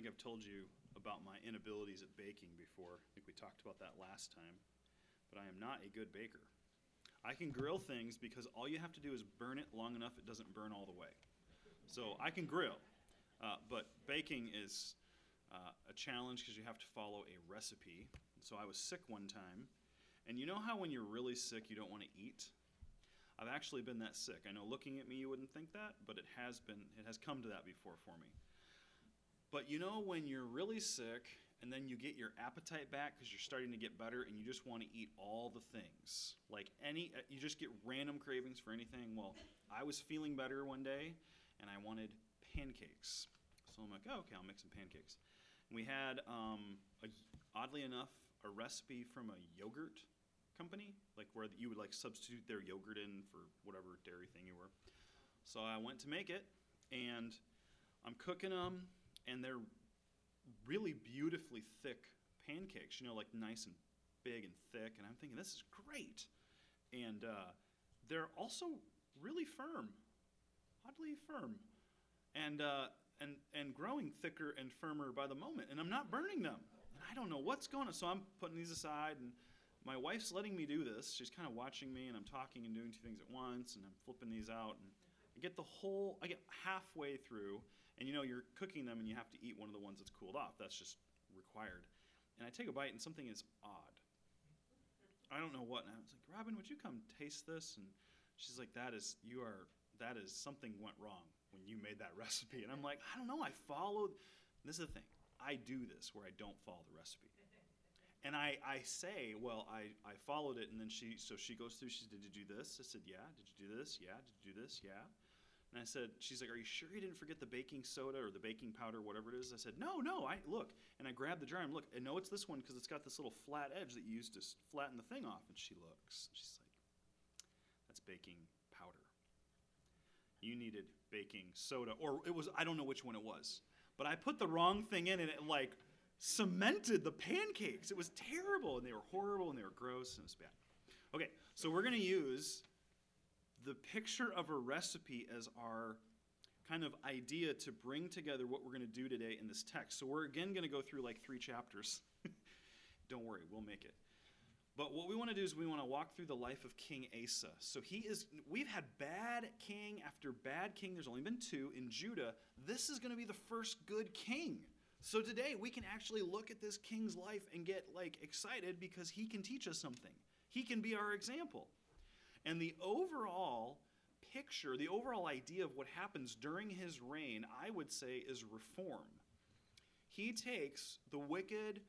think I've told you about my inabilities at baking before. I think we talked about that last time. But I am not a good baker. I can grill things because all you have to do is burn it long enough it doesn't burn all the way. So I can grill. Uh, but baking is uh, a challenge because you have to follow a recipe. So I was sick one time. And you know how when you're really sick you don't want to eat? I've actually been that sick. I know looking at me you wouldn't think that, but it has been it has come to that before for me. But you know when you're really sick and then you get your appetite back because you're starting to get better and you just want to eat all the things. Like any uh, you just get random cravings for anything. Well, I was feeling better one day and I wanted pancakes. So I'm like, oh, okay, I'll make some pancakes. And we had um, a, oddly enough a recipe from a yogurt company, like where you would like substitute their yogurt in for whatever dairy thing you were. So I went to make it, and I'm cooking them, and they're really beautifully thick pancakes. You know, like nice and big and thick. And I'm thinking this is great, and uh, they're also really firm, oddly firm, and uh, and and growing thicker and firmer by the moment. And I'm not burning them. And I don't know what's going on. So I'm putting these aside and my wife's letting me do this. She's kind of watching me, and I'm talking and doing two things at once, and I'm flipping these out, and I get the whole, I get halfway through, and you know, you're cooking them, and you have to eat one of the ones that's cooled off. That's just required. And I take a bite, and something is odd. I don't know what. And I was like, Robin, would you come taste this? And she's like, that is, you are, that is something went wrong when you made that recipe. And I'm like, I don't know. I followed. This is the thing. I do this where I don't follow the recipe. And I, I say, well, I, I followed it, and then she, so she goes through, she said, did you do this? I said, yeah. Did you do this? Yeah. Did you do this? Yeah. And I said, she's like, are you sure you didn't forget the baking soda or the baking powder, whatever it is? I said, no, no, I, look. And I grabbed the jar and look, I know it's this one because it's got this little flat edge that you use to flatten the thing off. And she looks, and she's like, that's baking powder. You needed baking soda, or it was, I don't know which one it was. But I put the wrong thing in, and it like cemented the pancakes. It was terrible, and they were horrible, and they were gross, and it was bad. Okay, so we're going to use the picture of a recipe as our kind of idea to bring together what we're going to do today in this text. So we're again going to go through like three chapters. Don't worry, we'll make it. But what we want to do is we want to walk through the life of King Asa. So he is we've had bad king after bad king. There's only been two in Judah. This is going to be the first good king. So today we can actually look at this king's life and get like excited because he can teach us something. He can be our example. And the overall picture, the overall idea of what happens during his reign, I would say is reform. He takes the wicked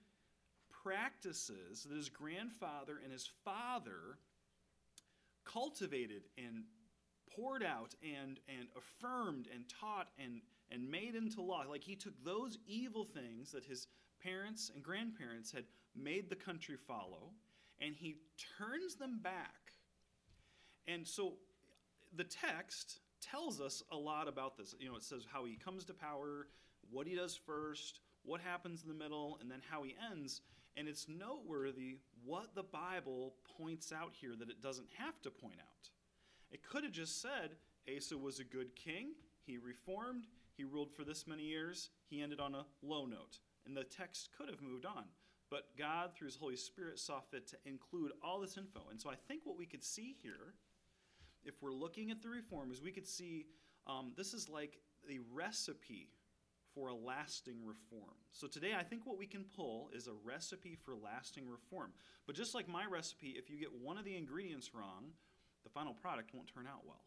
practices that his grandfather and his father cultivated and poured out and, and affirmed and taught and and made into law. Like he took those evil things that his parents and grandparents had made the country follow, and he turns them back. And so the text tells us a lot about this. You know, it says how he comes to power, what he does first, what happens in the middle, and then how he ends. And it's noteworthy what the Bible points out here that it doesn't have to point out. It could have just said Asa was a good king, he reformed, he ruled for this many years. He ended on a low note. And the text could have moved on. But God, through His Holy Spirit, saw fit to include all this info. And so I think what we could see here, if we're looking at the reform, is we could see um, this is like a recipe for a lasting reform. So today, I think what we can pull is a recipe for lasting reform. But just like my recipe, if you get one of the ingredients wrong, the final product won't turn out well.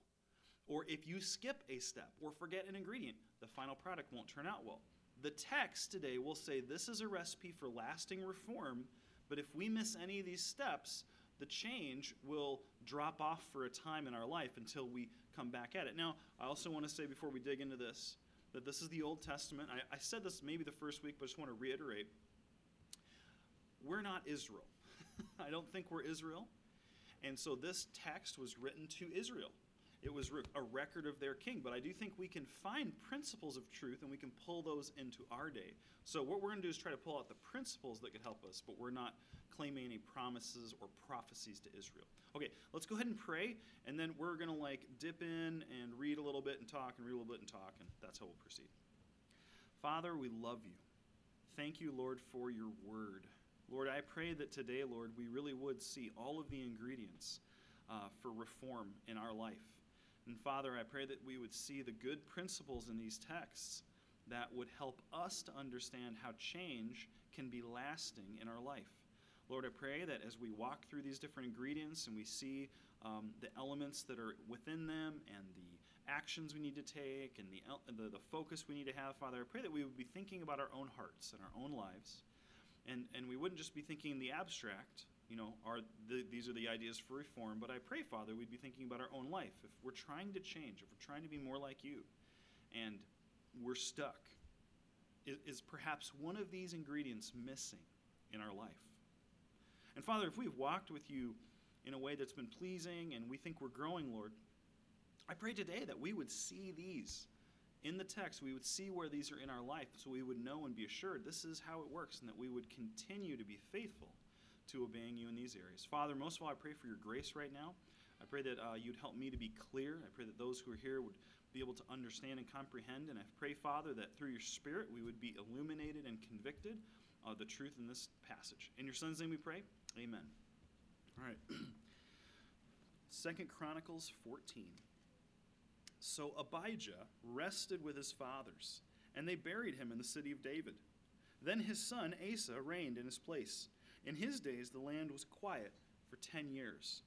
Or if you skip a step or forget an ingredient, the final product won't turn out well. The text today will say this is a recipe for lasting reform, but if we miss any of these steps, the change will drop off for a time in our life until we come back at it. Now, I also want to say before we dig into this that this is the Old Testament. I, I said this maybe the first week, but I just want to reiterate. We're not Israel. I don't think we're Israel. And so this text was written to Israel it was a record of their king. But I do think we can find principles of truth and we can pull those into our day. So, what we're going to do is try to pull out the principles that could help us, but we're not claiming any promises or prophecies to Israel. Okay, let's go ahead and pray, and then we're going to like dip in and read a little bit and talk and read a little bit and talk, and that's how we'll proceed. Father, we love you. thank you, Lord, for your word. Lord, I pray that today, Lord, we really would see all of the ingredients uh, for reform in our life. And Father, I pray that we would see the good principles in these texts that would help us to understand how change can be lasting in our life. Lord, I pray that as we walk through these different ingredients and we see um, the elements that are within them and the actions we need to take and the, the, the focus we need to have, Father, I pray that we would be thinking about our own hearts and our own lives. And, and we wouldn't just be thinking in the abstract, you know, are the, these are the ideas for reform, but I pray, Father, we'd be thinking about our own life. If we're trying to change, if we're trying to be more like you, and we're stuck, is, is perhaps one of these ingredients missing in our life? And Father, if we've walked with you in a way that's been pleasing and we think we're growing, Lord, I pray today that we would see these in the text. We would see where these are in our life so we would know and be assured this is how it works and that we would continue to be faithful to obeying you in these areas. Father, most of all, I pray for your grace right now. I pray that uh, you'd help me to be clear. I pray that those who are here would be able to understand and comprehend. And I pray, Father, that through your Spirit we would be illuminated and convicted of the truth in this passage. In your Son's name we pray. Amen. All right. Second Chronicles 14. So Abijah rested with his fathers, and they buried him in the city of David. Then his son Asa reigned in his place. In his days, the land was quiet for 10 years.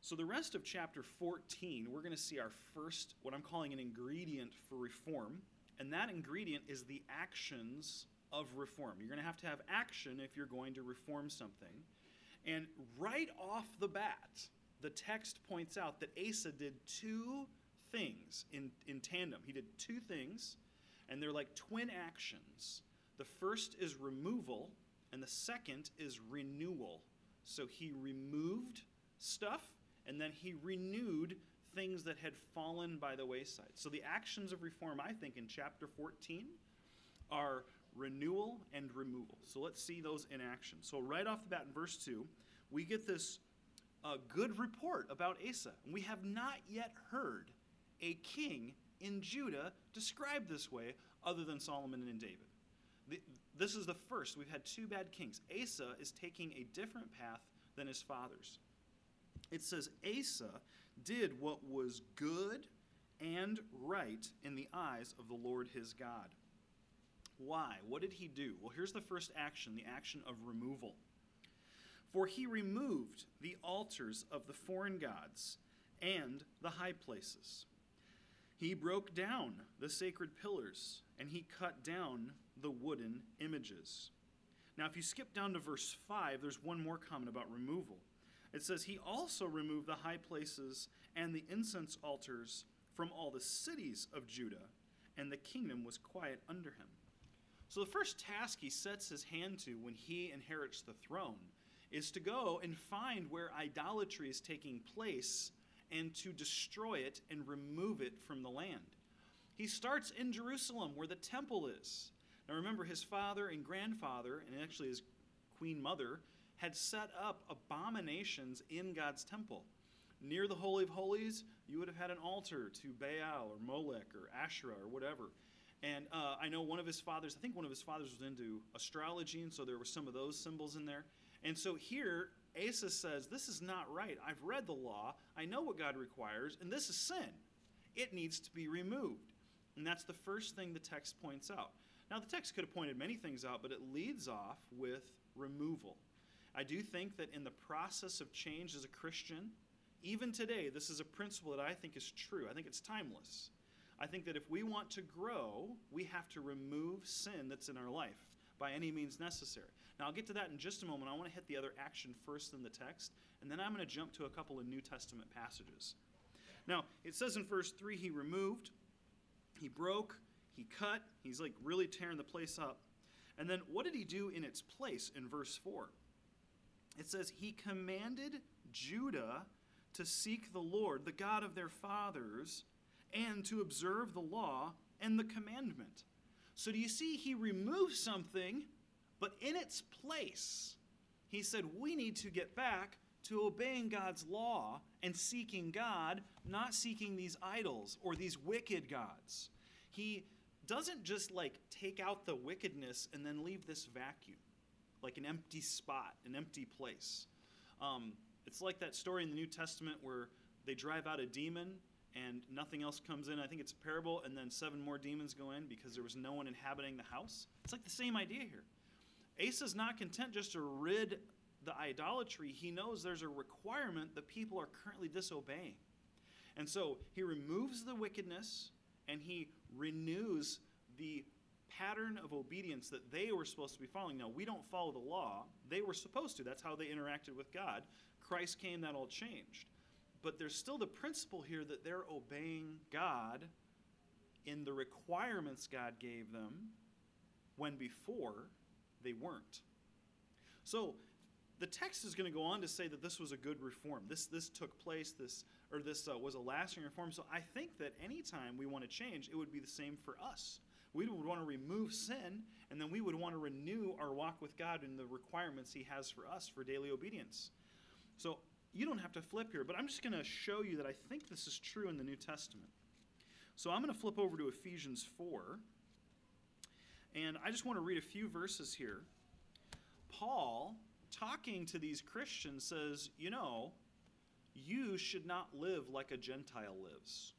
So, the rest of chapter 14, we're going to see our first, what I'm calling an ingredient for reform. And that ingredient is the actions of reform. You're going to have to have action if you're going to reform something. And right off the bat, the text points out that Asa did two things in, in tandem. He did two things, and they're like twin actions. The first is removal, and the second is renewal. So he removed stuff, and then he renewed things that had fallen by the wayside. So the actions of reform, I think, in chapter 14 are renewal and removal. So let's see those in action. So, right off the bat in verse 2, we get this uh, good report about Asa. And we have not yet heard a king in Judah described this way other than Solomon and David. The, this is the first. We've had two bad kings. Asa is taking a different path than his fathers. It says Asa did what was good and right in the eyes of the Lord his God. Why? What did he do? Well, here's the first action the action of removal. For he removed the altars of the foreign gods and the high places. He broke down the sacred pillars and he cut down the wooden images. Now, if you skip down to verse 5, there's one more comment about removal. It says, He also removed the high places and the incense altars from all the cities of Judah, and the kingdom was quiet under him. So, the first task he sets his hand to when he inherits the throne is to go and find where idolatry is taking place and to destroy it and remove it from the land. He starts in Jerusalem, where the temple is. Now, remember, his father and grandfather, and actually his queen mother, had set up abominations in God's temple. Near the Holy of Holies, you would have had an altar to Baal or Molech or Asherah or whatever. And uh, I know one of his fathers, I think one of his fathers was into astrology, and so there were some of those symbols in there. And so here, Asa says, This is not right. I've read the law, I know what God requires, and this is sin. It needs to be removed. And that's the first thing the text points out. Now, the text could have pointed many things out, but it leads off with removal. I do think that in the process of change as a Christian, even today, this is a principle that I think is true. I think it's timeless. I think that if we want to grow, we have to remove sin that's in our life by any means necessary. Now, I'll get to that in just a moment. I want to hit the other action first in the text, and then I'm going to jump to a couple of New Testament passages. Now, it says in verse 3 he removed, he broke, he cut, he's like really tearing the place up. And then what did he do in its place in verse 4? It says, He commanded Judah to seek the Lord, the God of their fathers, and to observe the law and the commandment. So do you see, he removed something, but in its place, he said, we need to get back to obeying God's law and seeking God, not seeking these idols or these wicked gods. He doesn't just like take out the wickedness and then leave this vacuum, like an empty spot, an empty place. Um, it's like that story in the New Testament where they drive out a demon and nothing else comes in. I think it's a parable, and then seven more demons go in because there was no one inhabiting the house. It's like the same idea here. Asa's not content just to rid the idolatry, he knows there's a requirement that people are currently disobeying. And so he removes the wickedness and he renews the pattern of obedience that they were supposed to be following. Now, we don't follow the law. They were supposed to. That's how they interacted with God. Christ came, that all changed. But there's still the principle here that they're obeying God in the requirements God gave them when before they weren't. So the text is going to go on to say that this was a good reform. This this took place. This or this uh, was a lasting reform. So I think that anytime we want to change, it would be the same for us. We would want to remove sin, and then we would want to renew our walk with God in the requirements He has for us for daily obedience. So you don't have to flip here, but I'm just going to show you that I think this is true in the New Testament. So I'm going to flip over to Ephesians 4, and I just want to read a few verses here. Paul talking to these Christians says, you know, you should not live like a Gentile lives.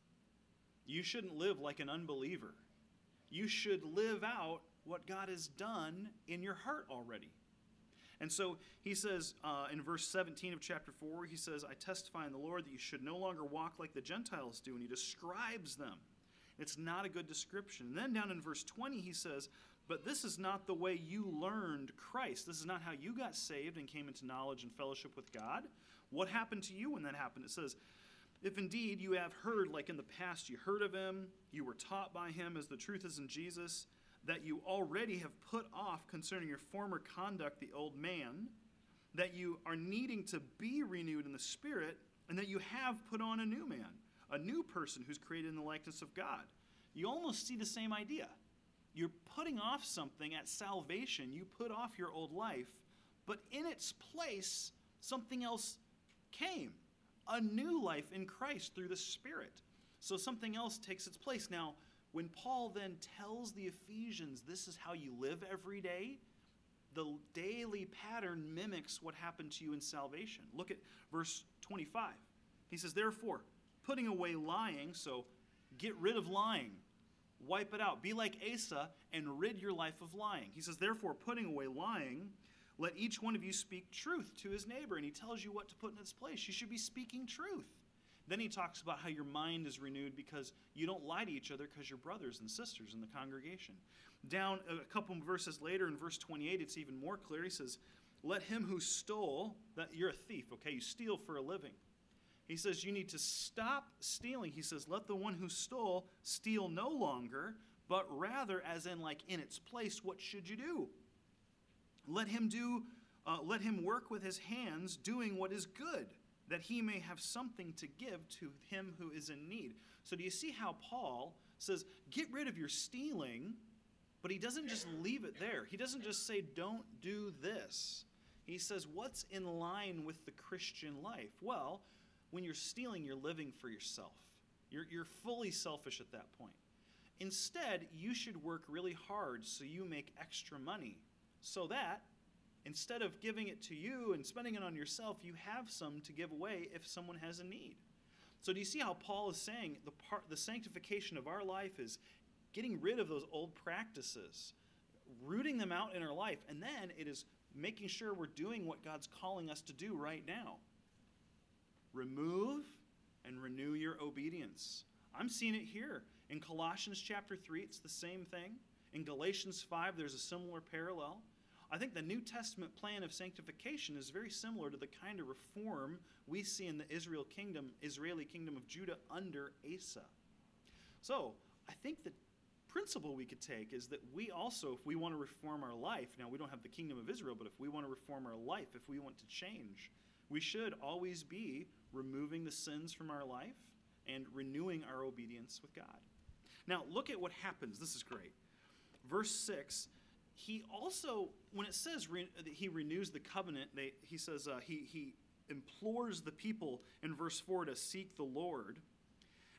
You shouldn't live like an unbeliever. You should live out what God has done in your heart already. And so he says uh, in verse 17 of chapter 4, he says, I testify in the Lord that you should no longer walk like the Gentiles do. And he describes them. It's not a good description. And then down in verse 20, he says, but this is not the way you learned Christ. This is not how you got saved and came into knowledge and fellowship with God. What happened to you when that happened? It says, If indeed you have heard, like in the past, you heard of him, you were taught by him as the truth is in Jesus, that you already have put off concerning your former conduct the old man, that you are needing to be renewed in the spirit, and that you have put on a new man, a new person who's created in the likeness of God. You almost see the same idea. You're putting off something at salvation. You put off your old life, but in its place, something else came a new life in Christ through the Spirit. So something else takes its place. Now, when Paul then tells the Ephesians this is how you live every day, the daily pattern mimics what happened to you in salvation. Look at verse 25. He says, Therefore, putting away lying, so get rid of lying wipe it out. Be like Asa and rid your life of lying. He says, therefore, putting away lying, let each one of you speak truth to his neighbor. And he tells you what to put in its place. You should be speaking truth. Then he talks about how your mind is renewed because you don't lie to each other because you're brothers and sisters in the congregation. Down a couple verses later in verse 28, it's even more clear. He says, Let him who stole, that you're a thief, okay? You steal for a living. He says you need to stop stealing. He says, let the one who stole steal no longer, but rather, as in like in its place, what should you do? Let him do, uh, let him work with his hands, doing what is good, that he may have something to give to him who is in need. So do you see how Paul says, get rid of your stealing, but he doesn't just leave it there. He doesn't just say, don't do this. He says, what's in line with the Christian life? Well, when you're stealing, you're living for yourself. You're, you're fully selfish at that point. Instead, you should work really hard so you make extra money so that instead of giving it to you and spending it on yourself, you have some to give away if someone has a need. So do you see how Paul is saying the part the sanctification of our life is getting rid of those old practices, rooting them out in our life, and then it is making sure we're doing what God's calling us to do right now. Remove and renew your obedience. I'm seeing it here. In Colossians chapter 3, it's the same thing. In Galatians 5, there's a similar parallel. I think the New Testament plan of sanctification is very similar to the kind of reform we see in the Israel kingdom, Israeli kingdom of Judah under Asa. So, I think the principle we could take is that we also, if we want to reform our life, now we don't have the kingdom of Israel, but if we want to reform our life, if we want to change, we should always be removing the sins from our life and renewing our obedience with God. Now, look at what happens. This is great. Verse 6 he also, when it says re, he renews the covenant, they, he says uh, he, he implores the people in verse 4 to seek the Lord.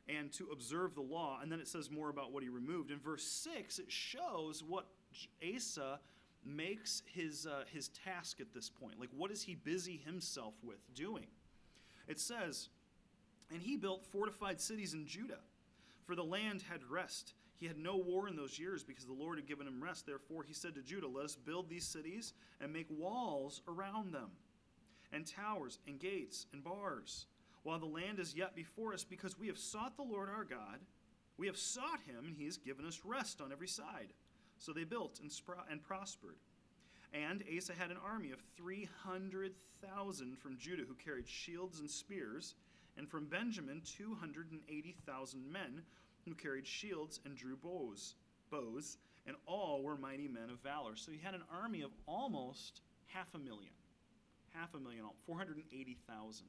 and to observe the law. And then it says more about what he removed. In verse 6, it shows what Asa makes his, uh, his task at this point. Like, what is he busy himself with doing? It says, And he built fortified cities in Judah, for the land had rest. He had no war in those years because the Lord had given him rest. Therefore, he said to Judah, Let us build these cities and make walls around them, and towers, and gates, and bars, while the land is yet before us, because we have sought the Lord our God. We have sought him, and he has given us rest on every side. So they built and, and prospered. And Asa had an army of 300,000 from Judah who carried shields and spears, and from Benjamin 280,000 men who carried shields and drew bows, bows, and all were mighty men of valor. So he had an army of almost half a million. Half a million, 480,000.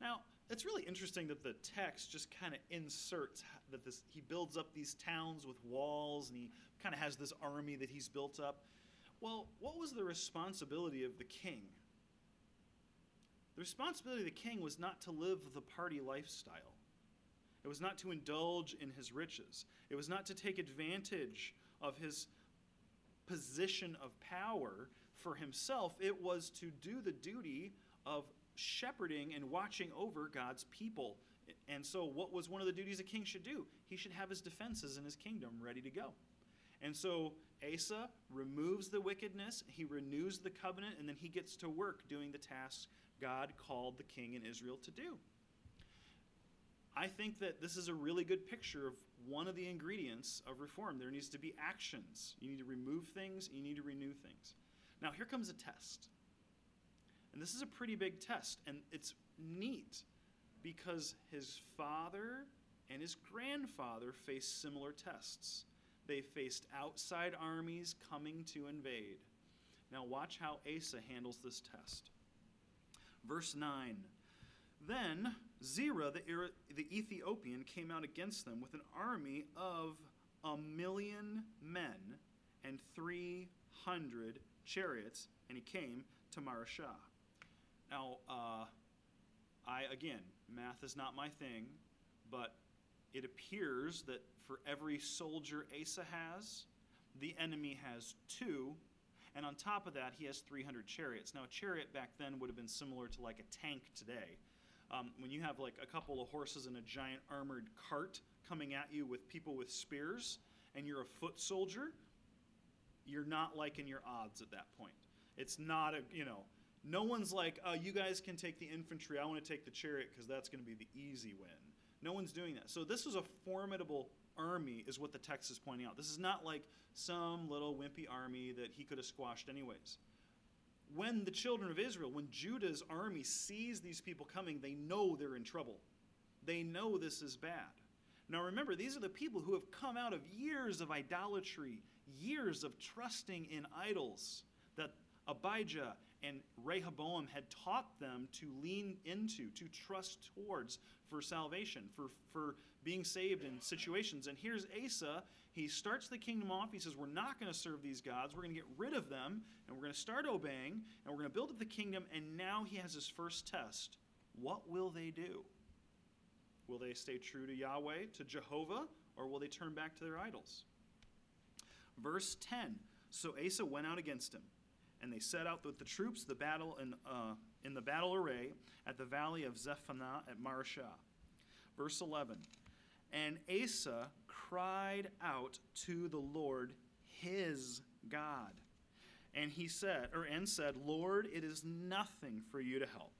Now, it's really interesting that the text just kind of inserts that this he builds up these towns with walls and he kind of has this army that he's built up. Well, what was the responsibility of the king? The responsibility of the king was not to live the party lifestyle. It was not to indulge in his riches. It was not to take advantage of his position of power for himself. It was to do the duty of shepherding and watching over God's people. And so, what was one of the duties a king should do? He should have his defenses in his kingdom ready to go. And so, Asa removes the wickedness, he renews the covenant, and then he gets to work doing the tasks God called the king in Israel to do. I think that this is a really good picture of one of the ingredients of reform. There needs to be actions. You need to remove things, you need to renew things. Now, here comes a test. And this is a pretty big test, and it's neat because his father and his grandfather faced similar tests. They faced outside armies coming to invade. Now, watch how Asa handles this test. Verse 9 Then Zerah, the, the Ethiopian, came out against them with an army of a million men and 300 chariots, and he came to Mareshah. Now, uh, I, again, math is not my thing, but it appears that for every soldier Asa has, the enemy has two, and on top of that, he has 300 chariots. Now, a chariot back then would have been similar to like a tank today. Um, when you have like a couple of horses and a giant armored cart coming at you with people with spears, and you're a foot soldier, you're not liking your odds at that point. It's not a, you know, no one's like, oh, you guys can take the infantry. I want to take the chariot because that's going to be the easy win. No one's doing that. So this was a formidable army, is what the text is pointing out. This is not like some little wimpy army that he could have squashed anyways when the children of Israel, when Judah's army sees these people coming, they know they're in trouble. They know this is bad. Now remember, these are the people who have come out of years of idolatry, years of trusting in idols that Abijah and Rehoboam had taught them to lean into, to trust towards for salvation, for, for being saved in situations. And here's Asa he starts the kingdom off. He says, We're not going to serve these gods. We're going to get rid of them, and we're going to start obeying, and we're going to build up the kingdom. And now he has his first test. What will they do? Will they stay true to Yahweh, to Jehovah, or will they turn back to their idols? Verse 10 So Asa went out against him, and they set out with the troops the battle in, uh, in the battle array at the valley of Zephaniah at Mareshah. Verse 11 And Asa cried out to the Lord his God. And he said, or and said, Lord, it is nothing for you to help,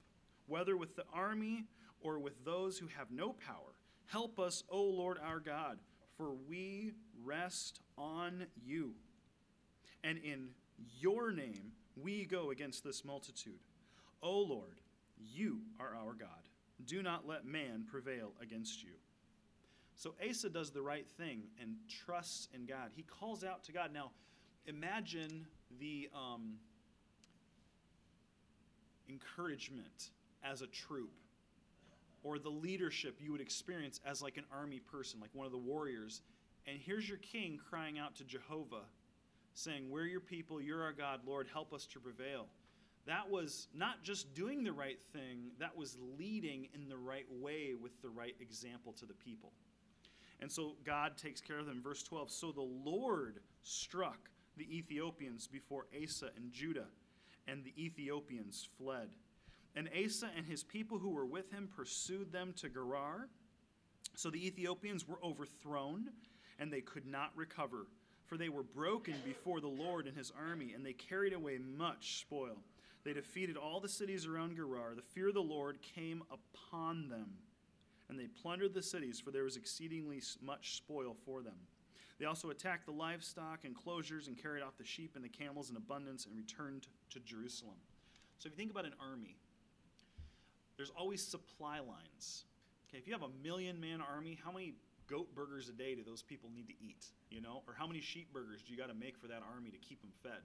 whether with the army or with those who have no power. Help us, O Lord our God, for we rest on you. And in your name we go against this multitude. O Lord, you are our God. Do not let man prevail against you. So Asa does the right thing and trusts in God. He calls out to God. Now, imagine the um, encouragement as a troop or the leadership you would experience as like an army person, like one of the warriors. And here's your king crying out to Jehovah, saying, We're your people, you're our God, Lord, help us to prevail. that was not just doing the right thing, that was leading in the right way with the right example to the people. And so God takes care of them. Verse 12 So the Lord struck the Ethiopians before Asa and Judah, and the Ethiopians fled. And Asa and his people who were with him pursued them to Gerar. So the Ethiopians were overthrown, and they could not recover, for they were broken before the Lord and his army, and they carried away much spoil. They defeated all the cities around Gerar. The fear of the Lord came upon them, and they plundered the cities, for there was exceedingly much spoil for them. They also attacked the livestock enclosures and carried off the sheep and the camels in abundance and returned to Jerusalem. So if you think about an army, there's always supply lines. Okay, if you have a million man army, how many goat burgers a day do those people need to eat? You know, or how many sheep burgers do you got to make for that army to keep them fed?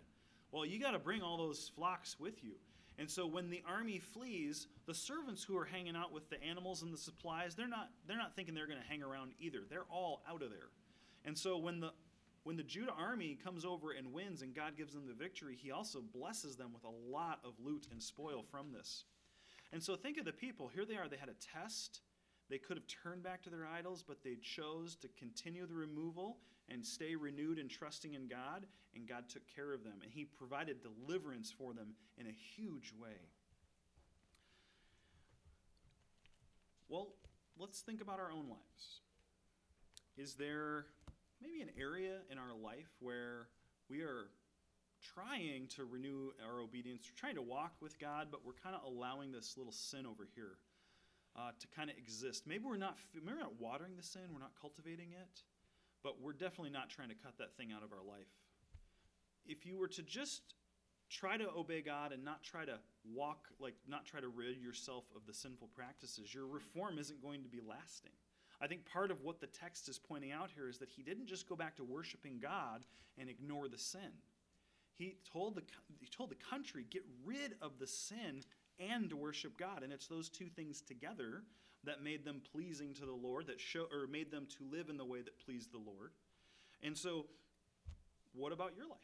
Well, you got to bring all those flocks with you. And so when the army flees, the servants who are hanging out with the animals and the supplies, they're not they're not thinking they're going to hang around either. They're all out of there. And so when the when the Judah army comes over and wins and God gives them the victory, he also blesses them with a lot of loot and spoil from this. And so think of the people. Here they are. They had a test. They could have turned back to their idols, but they chose to continue the removal and stay renewed and trusting in God, and God took care of them. And He provided deliverance for them in a huge way. Well, let's think about our own lives. Is there maybe an area in our life where we are trying to renew our obedience, trying to walk with God, but we're kind of allowing this little sin over here uh, to kind of exist. Maybe we're not maybe we're not watering the sin, we're not cultivating it, but we're definitely not trying to cut that thing out of our life. If you were to just try to obey God and not try to walk like not try to rid yourself of the sinful practices, your reform isn't going to be lasting. I think part of what the text is pointing out here is that he didn't just go back to worshiping God and ignore the sin. He told the, he told the country, get rid of the sin and to worship God. And it's those two things together that made them pleasing to the Lord, that show or made them to live in the way that pleased the Lord. And so, what about your life?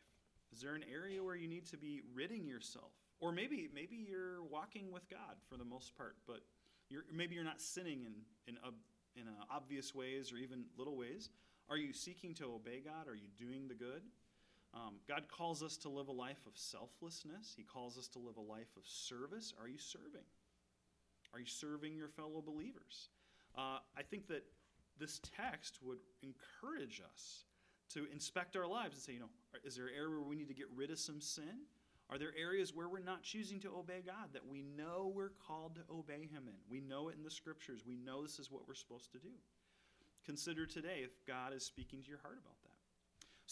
Is there an area where you need to be ridding yourself? Or maybe maybe you're walking with God for the most part, but you're, maybe you're not sinning in, in, ob, in obvious ways or even little ways. Are you seeking to obey God? Are you doing the good? Um, God calls us to live a life of selflessness. He calls us to live a life of service. Are you serving? Are you serving your fellow believers? Uh, I think that this text would encourage us to inspect our lives and say, you know, is there an area where we need to get rid of some sin? Are there areas where we're not choosing to obey God that we know we're called to obey Him in? We know it in the scriptures. We know this is what we're supposed to do. Consider today if God is speaking to your heart about that.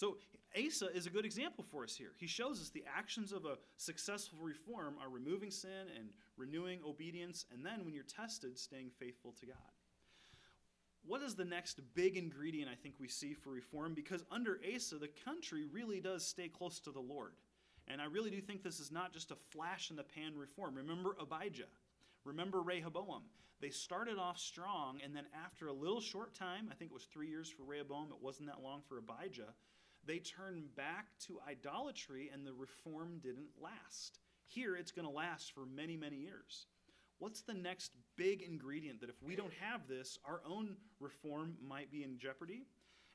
So Asa is a good example for us here. He shows us the actions of a successful reform are removing sin and renewing obedience, and then when you're tested, staying faithful to God. What is the next big ingredient I think we see for reform? Because under Asa, the country really does stay close to the Lord. And I really do think this is not just a flash in the pan reform. Remember Abijah. Remember Rehoboam. They started off strong, and then after a little short time, I think it was three years for Rehoboam, it wasn't that long for Abijah, they turned back to idolatry and the reform didn't last. Here, it's going to last for many, many years. What's the next big ingredient that if we don't have this, our own reform might be in jeopardy?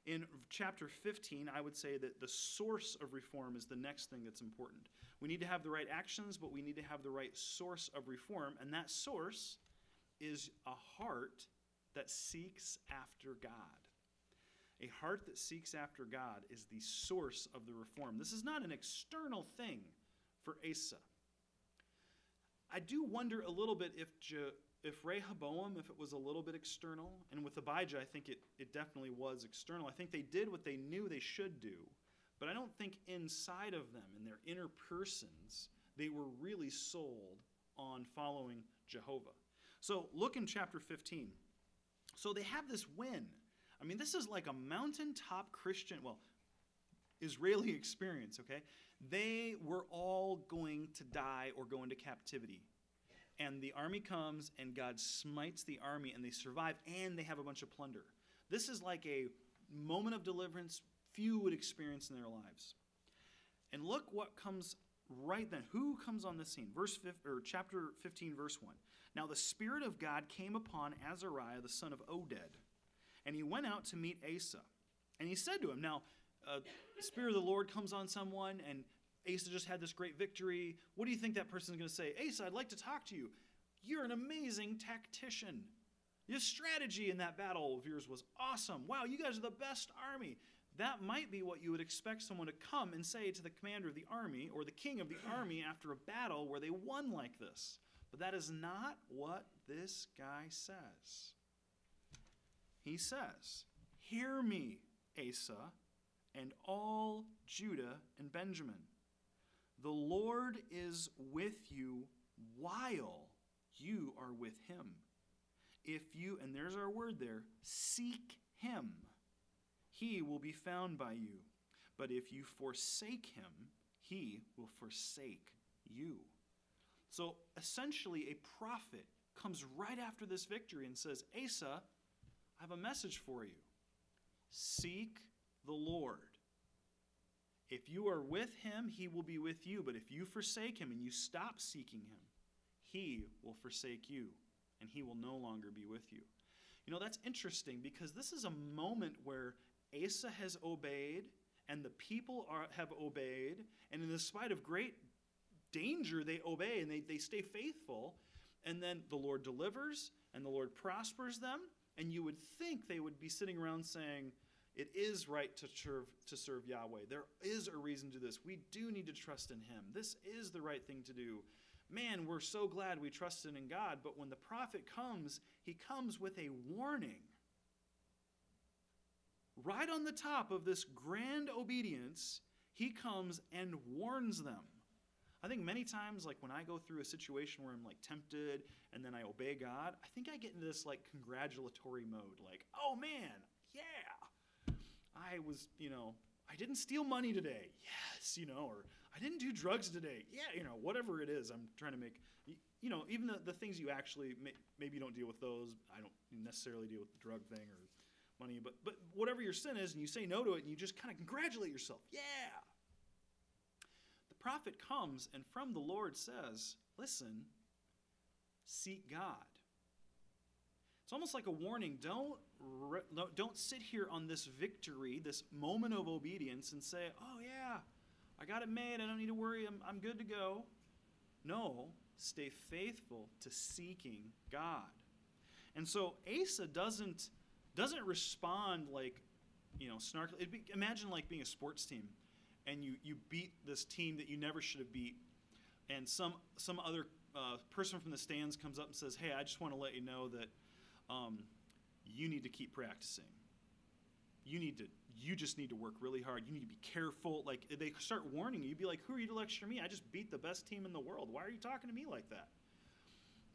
In chapter 15, I would say that the source of reform is the next thing that's important. We need to have the right actions, but we need to have the right source of reform, and that source is a heart that seeks after God. A heart that seeks after God is the source of the reform. This is not an external thing for Asa. I do wonder a little bit if, Je, if Rehoboam, if it was a little bit external, and with Abijah, I think it, it definitely was external. I think they did what they knew they should do, but I don't think inside of them, in their inner persons, they were really sold on following Jehovah. So look in chapter 15. So they have this win. I mean, this is like a mountaintop Christian, well, Israeli experience, okay? They were all going to die or go into captivity. And the army comes, and God smites the army, and they survive, and they have a bunch of plunder. This is like a moment of deliverance few would experience in their lives. And look what comes right then, who comes on the scene? Verse fif- or chapter 15, verse 1. Now the Spirit of God came upon Azariah, the son of Oded, and he went out to meet Asa. And he said to him, Now, uh, Spirit of the Lord comes on someone, and Asa just had this great victory. What do you think that person is going to say? Asa, I'd like to talk to you. You're an amazing tactician. Your strategy in that battle of yours was awesome. Wow, you guys are the best army. That might be what you would expect someone to come and say to the commander of the army or the king of the army after a battle where they won like this. But that is not what this guy says. He says, Hear me, Asa, and all Judah and Benjamin. The Lord is with you while you are with him. If you, and there's our word there, seek him he will be found by you. But if you forsake him, he will forsake you. So essentially, a prophet comes right after this victory and says, Asa, I have a message for you. Seek the Lord. If you are with him, he will be with you. But if you forsake him and you stop seeking him, he will forsake you, and he will no longer be with you. You know, that's interesting because this is a moment where Asa has obeyed, and the people are, have obeyed, and in spite of great danger, they obey and they, they stay faithful. And then the Lord delivers, and the Lord prospers them. And you would think they would be sitting around saying, It is right to serve, to serve Yahweh. There is a reason to this. We do need to trust in Him. This is the right thing to do. Man, we're so glad we trusted in God. But when the prophet comes, he comes with a warning right on the top of this grand obedience, he comes and warns them. I think many times, like when I go through a situation where I'm like tempted and then I obey God, I think I get into this like congratulatory mode. Like, oh man, yeah, I was, you know, I didn't steal money today. Yes, you know, or I didn't do drugs today. Yeah, you know, whatever it is, I'm trying to make, you know, even the, the things you actually, may, maybe you don't deal with those. I don't necessarily deal with the drug thing or money, but, but whatever your sin is, and you say no to it, and you just kind of congratulate yourself. Yeah. Prophet comes and from the Lord says, Listen, seek God. It's almost like a warning. Don't, don't sit here on this victory, this moment of obedience, and say, Oh, yeah, I got it made. I don't need to worry. I'm, I'm good to go. No, stay faithful to seeking God. And so Asa doesn't doesn't respond like, you know, snarkily. Imagine like being a sports team, and you you beat this team that you never should have beat, and some some other uh, person from the stands comes up and says, "Hey, I just want to let you know that um, you need to keep practicing. You need to." You just need to work really hard. You need to be careful. Like they start warning you, you'd be like, "Who are you to lecture me? I just beat the best team in the world. Why are you talking to me like that?"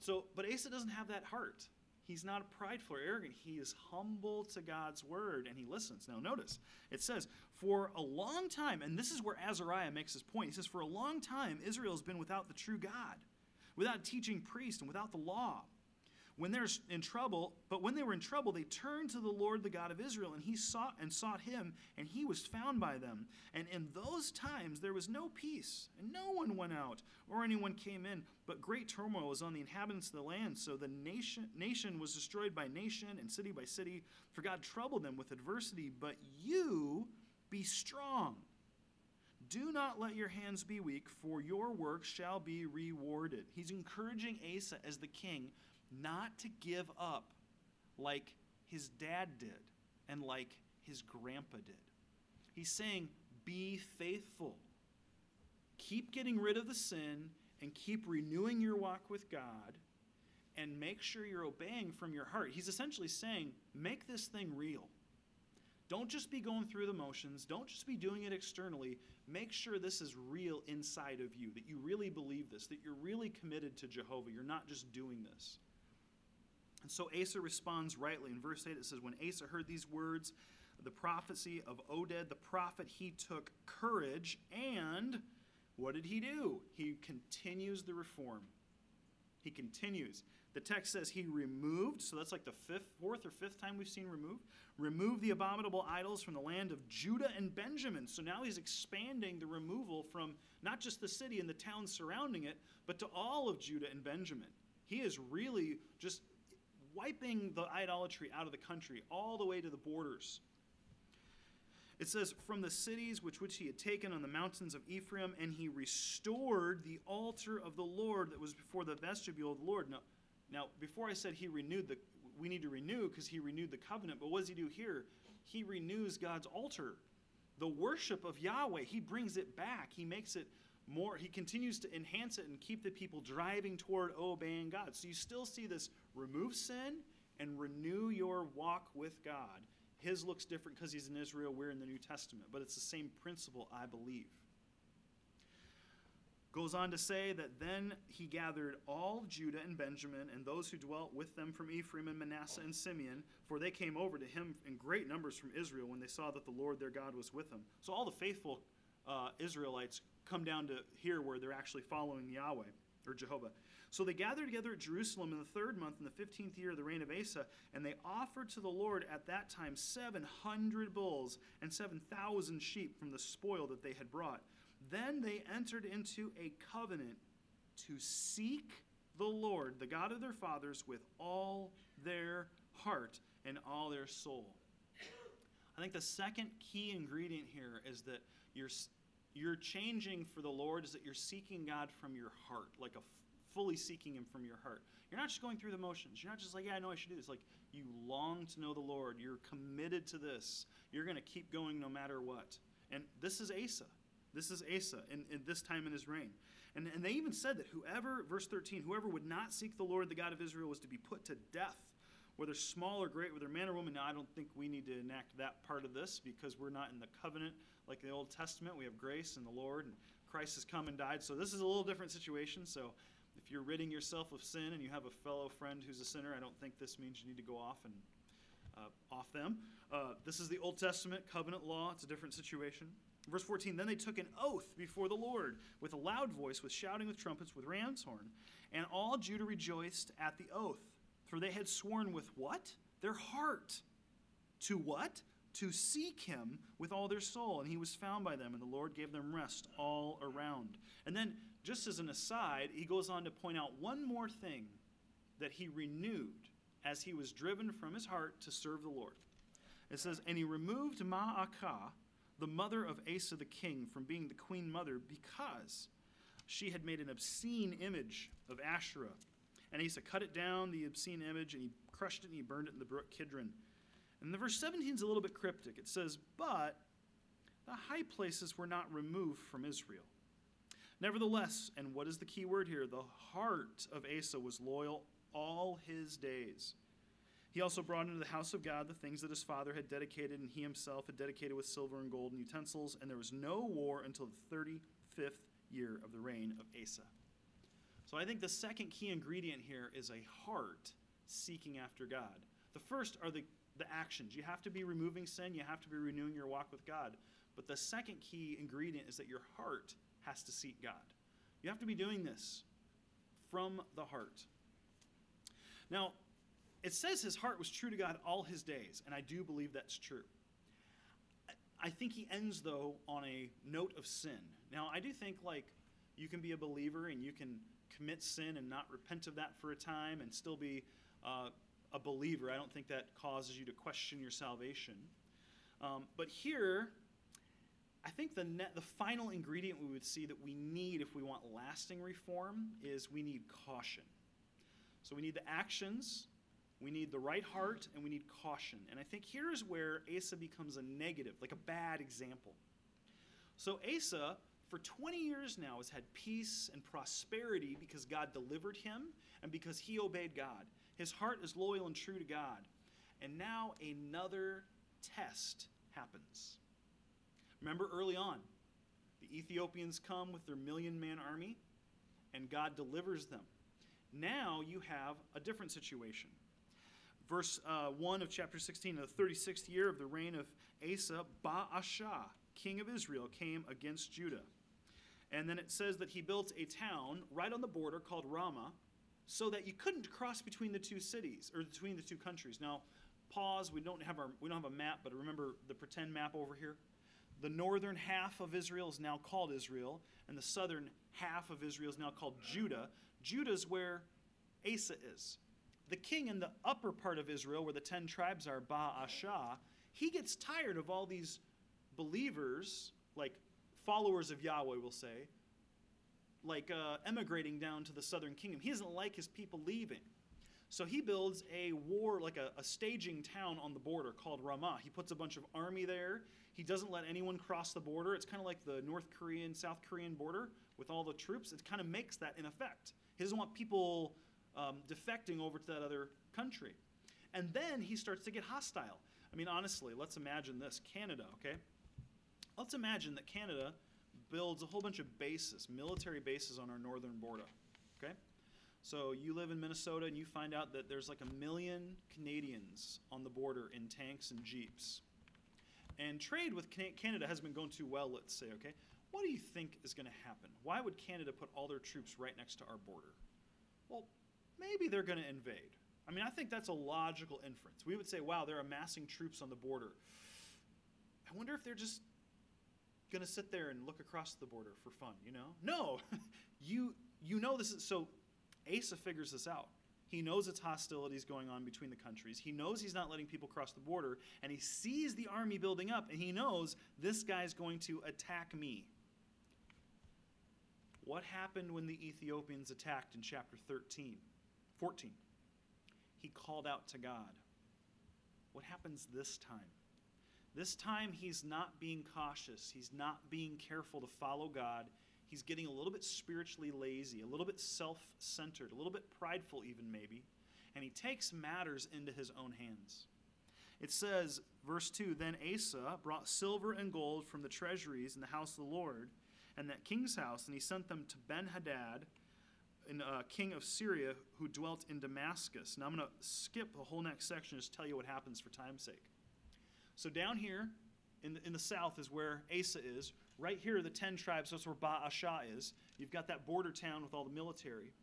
So, but Asa doesn't have that heart. He's not prideful or arrogant. He is humble to God's word and he listens. Now, notice it says, For a long time, and this is where Azariah makes his point. He says, For a long time, Israel has been without the true God, without teaching priest, and without the law when they're in trouble, but when they were in trouble, they turned to the Lord, the God of Israel, and he sought and sought him, and he was found by them. And in those times there was no peace, and no one went out or anyone came in, but great turmoil was on the inhabitants of the land. So the nation nation was destroyed by nation and city by city, for God troubled them with adversity. But you be strong. Do not let your hands be weak, for your work shall be rewarded. He's encouraging Asa as the king not to give up like his dad did and like his grandpa did. He's saying, be faithful. Keep getting rid of the sin and keep renewing your walk with God and make sure you're obeying from your heart. He's essentially saying, make this thing real. Don't just be going through the motions. Don't just be doing it externally. Make sure this is real inside of you, that you really believe this, that you're really committed to Jehovah. You're not just doing this. And so Asa responds rightly. In verse 8, it says, When Asa heard these words, the prophecy of Oded the prophet, he took courage and what did he do? He continues the reform. He continues. The text says he removed, so that's like the fifth, fourth or fifth time we've seen removed, removed the abominable idols from the land of Judah and Benjamin. So now he's expanding the removal from not just the city and the towns surrounding it, but to all of Judah and Benjamin. He is really just wiping the idolatry out of the country all the way to the borders. It says, From the cities which, which he had taken on the mountains of Ephraim, and he restored the altar of the Lord that was before the vestibule of the Lord. Now, now before I said he renewed the, we need to renew because he renewed the covenant, but what does he do here? He renews God's altar. The worship of Yahweh, he brings it back. He makes it more, he continues to enhance it and keep the people driving toward obeying God. So you still see this remove sin and renew your walk with God his looks different because he's in Israel, we're in the New Testament, but it's the same principle, I believe. Goes on to say that then he gathered all Judah and Benjamin and those who dwelt with them from Ephraim and Manasseh and Simeon, for they came over to him in great numbers from Israel when they saw that the Lord their God was with them. So all the faithful uh, Israelites come down to here where they're actually following Yahweh or Jehovah. So they gathered together at Jerusalem in the third month, in the fifteenth year of the reign of Asa, and they offered to the Lord at that time seven hundred bulls and seven thousand sheep from the spoil that they had brought. Then they entered into a covenant to seek the Lord, the God of their fathers, with all their heart and all their soul. I think the second key ingredient here is that you're, you're changing for the Lord, is that you're seeking God from your heart, like a fully seeking Him from your heart. You're not just going through the motions. You're not just like, yeah, I know I should do this. Like, you long to know the Lord. You're committed to this. You're going to keep going no matter what. And this is Asa. This is Asa in, in this time in his reign. And, and they even said that whoever, verse 13, whoever would not seek the Lord, the God of Israel, was to be put to death, whether small or great, whether man or woman. Now, I don't think we need to enact that part of this because we're not in the covenant like the Old Testament. We have grace and the Lord, and Christ has come and died. So this is a little different situation. So if you're ridding yourself of sin and you have a fellow friend who's a sinner, I don't think this means you need to go off and uh, off them. Uh, this is the Old Testament covenant law. It's a different situation. Verse 14 Then they took an oath before the Lord with a loud voice, with shouting with trumpets, with ram's horn. And all Judah rejoiced at the oath, for they had sworn with what? Their heart. To what? To seek him with all their soul. And he was found by them, and the Lord gave them rest all around. And then just as an aside, he goes on to point out one more thing that he renewed as he was driven from his heart to serve the Lord. It says, And he removed Ma'akah, the mother of Asa the king, from being the queen mother because she had made an obscene image of Asherah. And Asa cut it down, the obscene image, and he crushed it and he burned it in the brook Kidron. And the verse 17 is a little bit cryptic. It says, But the high places were not removed from Israel. Nevertheless, and what is the key word here? The heart of Asa was loyal all his days. He also brought into the house of God the things that his father had dedicated, and he himself had dedicated with silver and gold and utensils, and there was no war until the 35th year of the reign of Asa. So I think the second key ingredient here is a heart seeking after God. The first are the, the actions. You have to be removing sin, you have to be renewing your walk with God. But the second key ingredient is that your heart has to seek God. You have to be doing this from the heart. Now, it says his heart was true to God all his days, and I do believe that's true. I think he ends, though, on a note of sin. Now, I do think, like, you can be a believer and you can commit sin and not repent of that for a time and still be uh, a believer. I don't think that causes you to question your salvation. Um, but here, I think the, net, the final ingredient we would see that we need if we want lasting reform is we need caution. So we need the actions, we need the right heart, and we need caution. And I think here's where Asa becomes a negative, like a bad example. So Asa, for 20 years now, has had peace and prosperity because God delivered him and because he obeyed God. His heart is loyal and true to God. And now another test happens. Remember early on, the Ethiopians come with their million man army, and God delivers them. Now you have a different situation. Verse uh, 1 of chapter 16, in the 36th year of the reign of Asa, Baasha, king of Israel, came against Judah. And then it says that he built a town right on the border called Ramah, so that you couldn't cross between the two cities or between the two countries. Now, pause. We don't have our we don't have a map, but remember the pretend map over here. The northern half of Israel is now called Israel, and the southern half of Israel is now called Judah. Judah is where Asa is. The king in the upper part of Israel, where the ten tribes are, Baasha, he gets tired of all these believers, like followers of Yahweh, we'll say, like uh, emigrating down to the southern kingdom. He doesn't like his people leaving. So he builds a war, like a, a, staging town on the border called Ramah. He puts a bunch of army there. He doesn't let anyone cross the border. It's kind of like the North Korean, South Korean border with all the troops. It kind of makes that in effect. He doesn't want people um, defecting over to that other country. And then he starts to get hostile. I mean, honestly, let's imagine this Canada, okay? Let's imagine that Canada builds a whole bunch of bases, military bases on our northern border. Okay? So you live in Minnesota and you find out that there's like a million Canadians on the border in tanks and jeeps. And trade with Canada has been going too well, let's say, okay? What do you think is going to happen? Why would Canada put all their troops right next to our border? Well, maybe they're going to invade. I mean, I think that's a logical inference. We would say, wow, they're amassing troops on the border. I wonder if they're just going to sit there and look across the border for fun, you know? No. you you know this is so Asa figures this out. He knows it's hostilities going on between the countries. He knows he's not letting people cross the border and he sees the army building up and he knows this guy's going to attack me. What happened when the Ethiopians attacked in chapter 13? 14. He called out to God. What happens this time? This time, he's not being cautious. He's not being careful to follow God. He's getting a little bit spiritually lazy, a little bit self centered, a little bit prideful, even maybe. And he takes matters into his own hands. It says, verse 2 Then Asa brought silver and gold from the treasuries in the house of the Lord and that king's house, and he sent them to Ben Hadad, uh, king of Syria, who dwelt in Damascus. Now I'm going to skip the whole next section, just tell you what happens for time's sake. So down here in the, in the south is where Asa is. Right here are the ten tribes. That's where Baasha is. You've got that border town with all the military.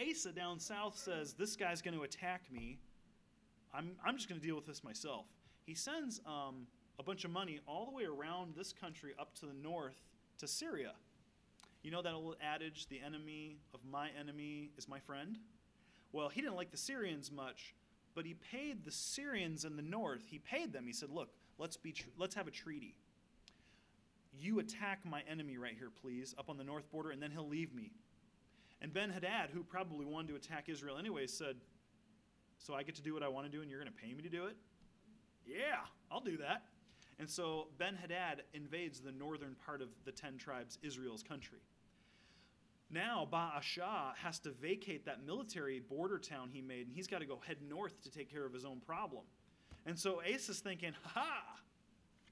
Asa down south says, This guy's going to attack me. I'm, I'm just going to deal with this myself. He sends um, a bunch of money all the way around this country up to the north to Syria. You know that old adage, the enemy of my enemy is my friend? Well, he didn't like the Syrians much, but he paid the Syrians in the north, he paid them. He said, Look, let's, be tr- let's have a treaty. You attack my enemy right here, please, up on the north border, and then he'll leave me. And Ben Hadad, who probably wanted to attack Israel anyway, said, So I get to do what I want to do, and you're going to pay me to do it? Yeah, I'll do that. And so Ben Hadad invades the northern part of the ten tribes, Israel's country. Now Baasha has to vacate that military border town he made, and he's got to go head north to take care of his own problem. And so Asa's thinking, ha!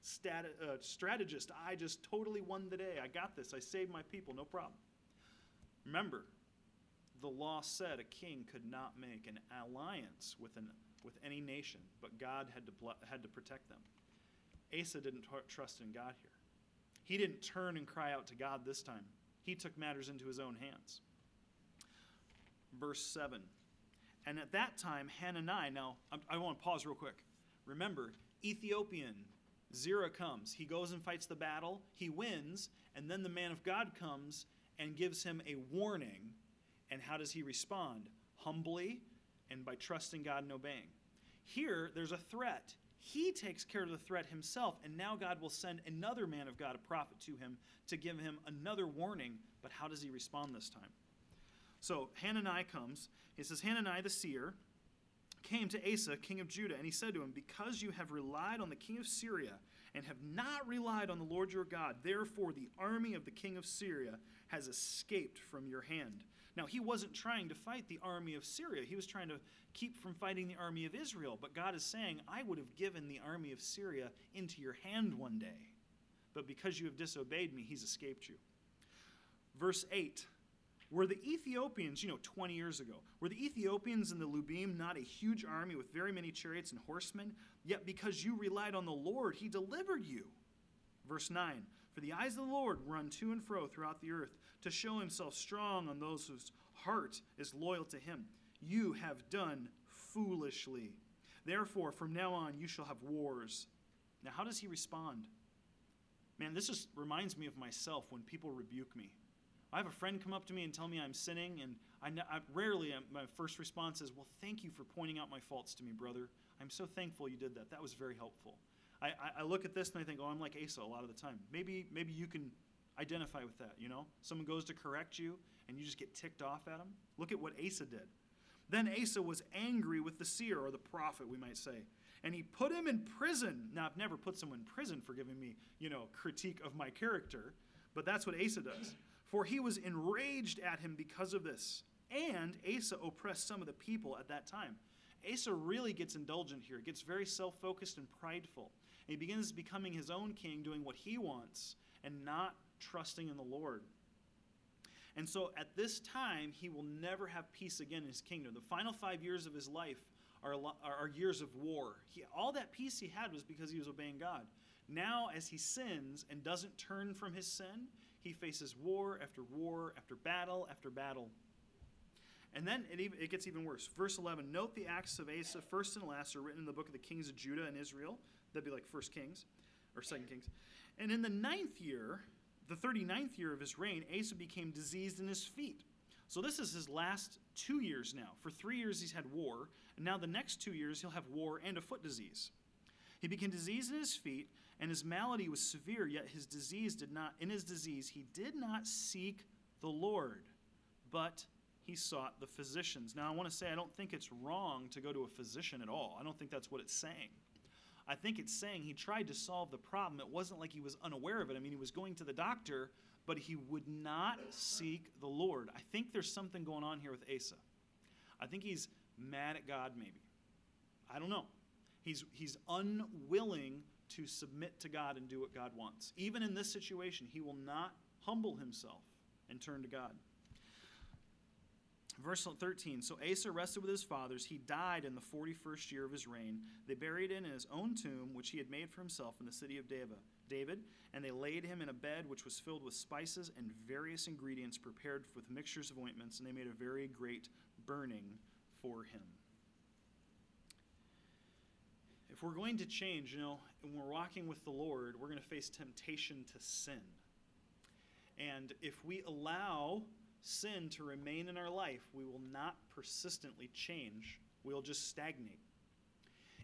Stat- uh, strategist, I just totally won the day. I got this. I saved my people, no problem. Remember, the law said a king could not make an alliance with, an, with any nation, but God had to, had to protect them. Asa didn't t- trust in God here. He didn't turn and cry out to God this time. He took matters into his own hands. Verse 7. And at that time, Hanani, now I want to pause real quick. Remember, Ethiopian, Zerah comes. He goes and fights the battle. He wins. And then the man of God comes and gives him a warning. And how does he respond? Humbly and by trusting God and obeying. Here, there's a threat. He takes care of the threat himself, and now God will send another man of God, a prophet, to him to give him another warning. But how does he respond this time? So Hanani comes. He says, Hanani the seer came to Asa, king of Judah, and he said to him, Because you have relied on the king of Syria and have not relied on the Lord your God, therefore the army of the king of Syria has escaped from your hand. Now, he wasn't trying to fight the army of Syria. He was trying to keep from fighting the army of Israel. But God is saying, I would have given the army of Syria into your hand one day. But because you have disobeyed me, he's escaped you. Verse 8 Were the Ethiopians, you know, 20 years ago, were the Ethiopians in the Lubim not a huge army with very many chariots and horsemen? Yet because you relied on the Lord, he delivered you. Verse 9 For the eyes of the Lord run to and fro throughout the earth to show himself strong on those whose heart is loyal to him. You have done foolishly. Therefore, from now on, you shall have wars. Now, how does he respond? Man, this just reminds me of myself when people rebuke me. I have a friend come up to me and tell me I'm sinning, and I, I rarely um, my first response is, "Well, thank you for pointing out my faults to me, brother. I'm so thankful you did that. That was very helpful." I, I, I look at this and I think, "Oh, I'm like Asa a lot of the time. Maybe maybe you can identify with that. You know, someone goes to correct you, and you just get ticked off at them. Look at what Asa did. Then Asa was angry with the seer or the prophet, we might say, and he put him in prison. Now, I've never put someone in prison for giving me, you know, critique of my character, but that's what Asa does. For he was enraged at him because of this. And Asa oppressed some of the people at that time. Asa really gets indulgent here, gets very self focused and prideful. And he begins becoming his own king, doing what he wants, and not trusting in the Lord. And so at this time, he will never have peace again in his kingdom. The final five years of his life are, are years of war. He, all that peace he had was because he was obeying God. Now, as he sins and doesn't turn from his sin, he faces war after war after battle after battle. And then it, even, it gets even worse. Verse 11 Note the acts of Asa, first and last, are written in the book of the kings of Judah and Israel. That'd be like First Kings or Second Kings. And in the ninth year, the 39th year of his reign, Asa became diseased in his feet. So this is his last two years now. For three years, he's had war, and now the next two years, he'll have war and a foot disease. He became diseased in his feet, and his malady was severe, yet his disease did not, in his disease, he did not seek the Lord, but he sought the physicians. Now, I want to say I don't think it's wrong to go to a physician at all. I don't think that's what it's saying. I think it's saying he tried to solve the problem. It wasn't like he was unaware of it. I mean, he was going to the doctor, but he would not seek the Lord. I think there's something going on here with Asa. I think he's mad at God, maybe. I don't know. He's, he's unwilling to submit to God and do what God wants. Even in this situation, he will not humble himself and turn to God. Verse 13 So Asa rested with his fathers. He died in the 41st year of his reign. They buried him in his own tomb, which he had made for himself in the city of David. And they laid him in a bed which was filled with spices and various ingredients prepared with mixtures of ointments. And they made a very great burning for him. If we're going to change, you know, when we're walking with the Lord, we're going to face temptation to sin. And if we allow sin to remain in our life, we will not persistently change. We'll just stagnate.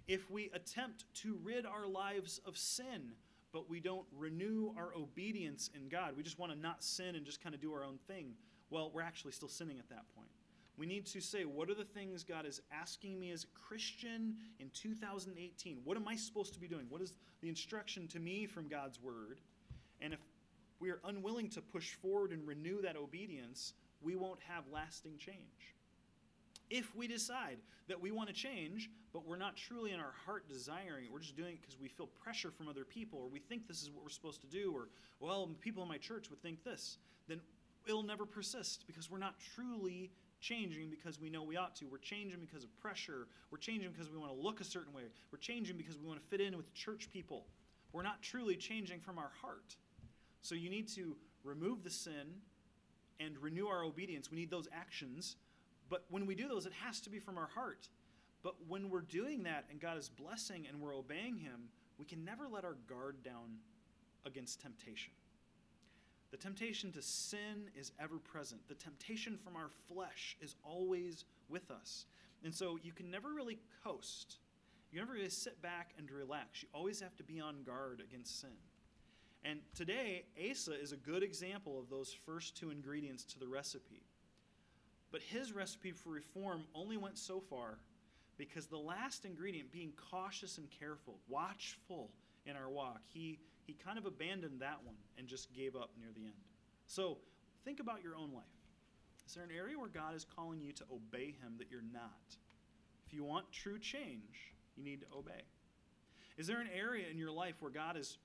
If we attempt to rid our lives of sin, but we don't renew our obedience in God, we just want to not sin and just kind of do our own thing, well, we're actually still sinning at that point. We need to say, what are the things God is asking me as a Christian in 2018? What am I supposed to be doing? What is the instruction to me from God's Word? And if we are unwilling to push forward and renew that obedience, we won't have lasting change. If we decide that we want to change, but we're not truly in our heart desiring it, we're just doing it because we feel pressure from other people, or we think this is what we're supposed to do, or, well, people in my church would think this, then it'll never persist because we're not truly changing because we know we ought to. We're changing because of pressure. We're changing because we want to look a certain way. We're changing because we want to fit in with church people. We're not truly changing from our heart. So you need to remove the sin and renew our obedience. We need those actions. But when we do those, it has to be from our heart. But when we're doing that and God is blessing and we're obeying Him, we can never let our guard down against temptation. The temptation to sin is ever present. The temptation from our flesh is always with us. And so you can never really coast. You never really sit back and relax. You always have to be on guard against sin. And today, Asa is a good example of those first two ingredients to the recipe. But his recipe for reform only went so far because the last ingredient, being cautious and careful, watchful in our walk, he, he kind of abandoned that one and just gave up near the end. So think about your own life. Is there an area where God is calling you to obey him that you're not? If you want true change, you need to obey. Is there an area in your life where God is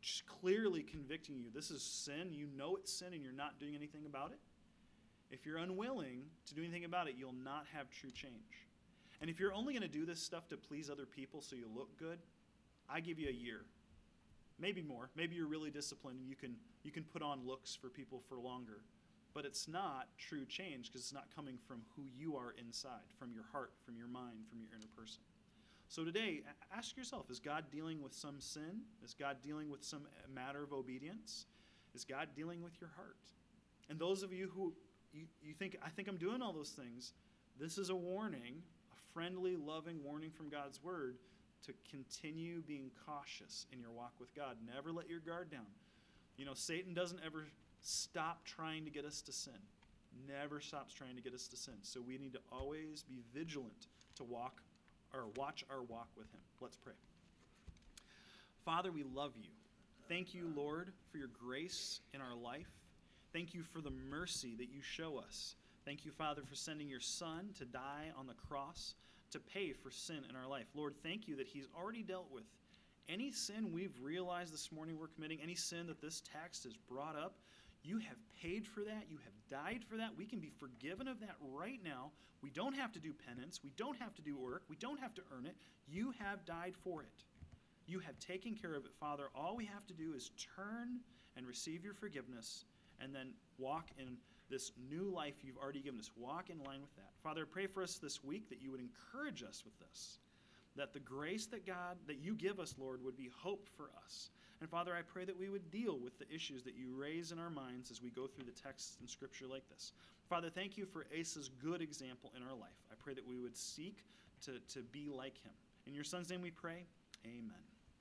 just clearly convicting you this is sin, you know it's sin, and you're not doing anything about it, if you're unwilling to do anything about it, you'll not have true change. And if you're only going to do this stuff to please other people so you look good, I give you a year. Maybe more. Maybe you're really disciplined and you can you can put on looks for people for longer. but it's not true change because it's not coming from who you are inside, from your heart, from your mind, from your inner person. So today, ask yourself is God dealing with some sin? Is God dealing with some uh, matter of obedience? Is God dealing with your heart? And those of you who you, you think, I think I'm doing all those things, this is a warning, a friendly, loving warning from God's word to continue being cautious in your walk with God. Never let your guard down. You know, Satan doesn't ever stop trying to get us to sin. Never stops trying to get us to sin. So we need to always be vigilant to walk or watch our walk with him. Let's pray. Father, we love you. Thank you, Lord, for your grace in our life. Thank you for the mercy that you show us. Thank you, Father, for sending your Son to die on the cross to pay for sin in our life. Lord, thank you that He's already dealt with any sin we've realized this morning we're committing, any sin that this text has brought up. You have paid for that. You have died for that. We can be forgiven of that right now. We don't have to do penance. We don't have to do work. We don't have to earn it. You have died for it. You have taken care of it, Father. All we have to do is turn and receive your forgiveness and then walk in this new life you've already given us. Walk in line with that. Father, pray for us this week that you would encourage us with this. That the grace that God, that you give us, Lord, would be hope for us. And Father, I pray that we would deal with the issues that you raise in our minds as we go through the texts in Scripture like this. Father, thank you for Asa's good example in our life. I pray that we would seek to, to be like him. In your Son's name we pray. Amen.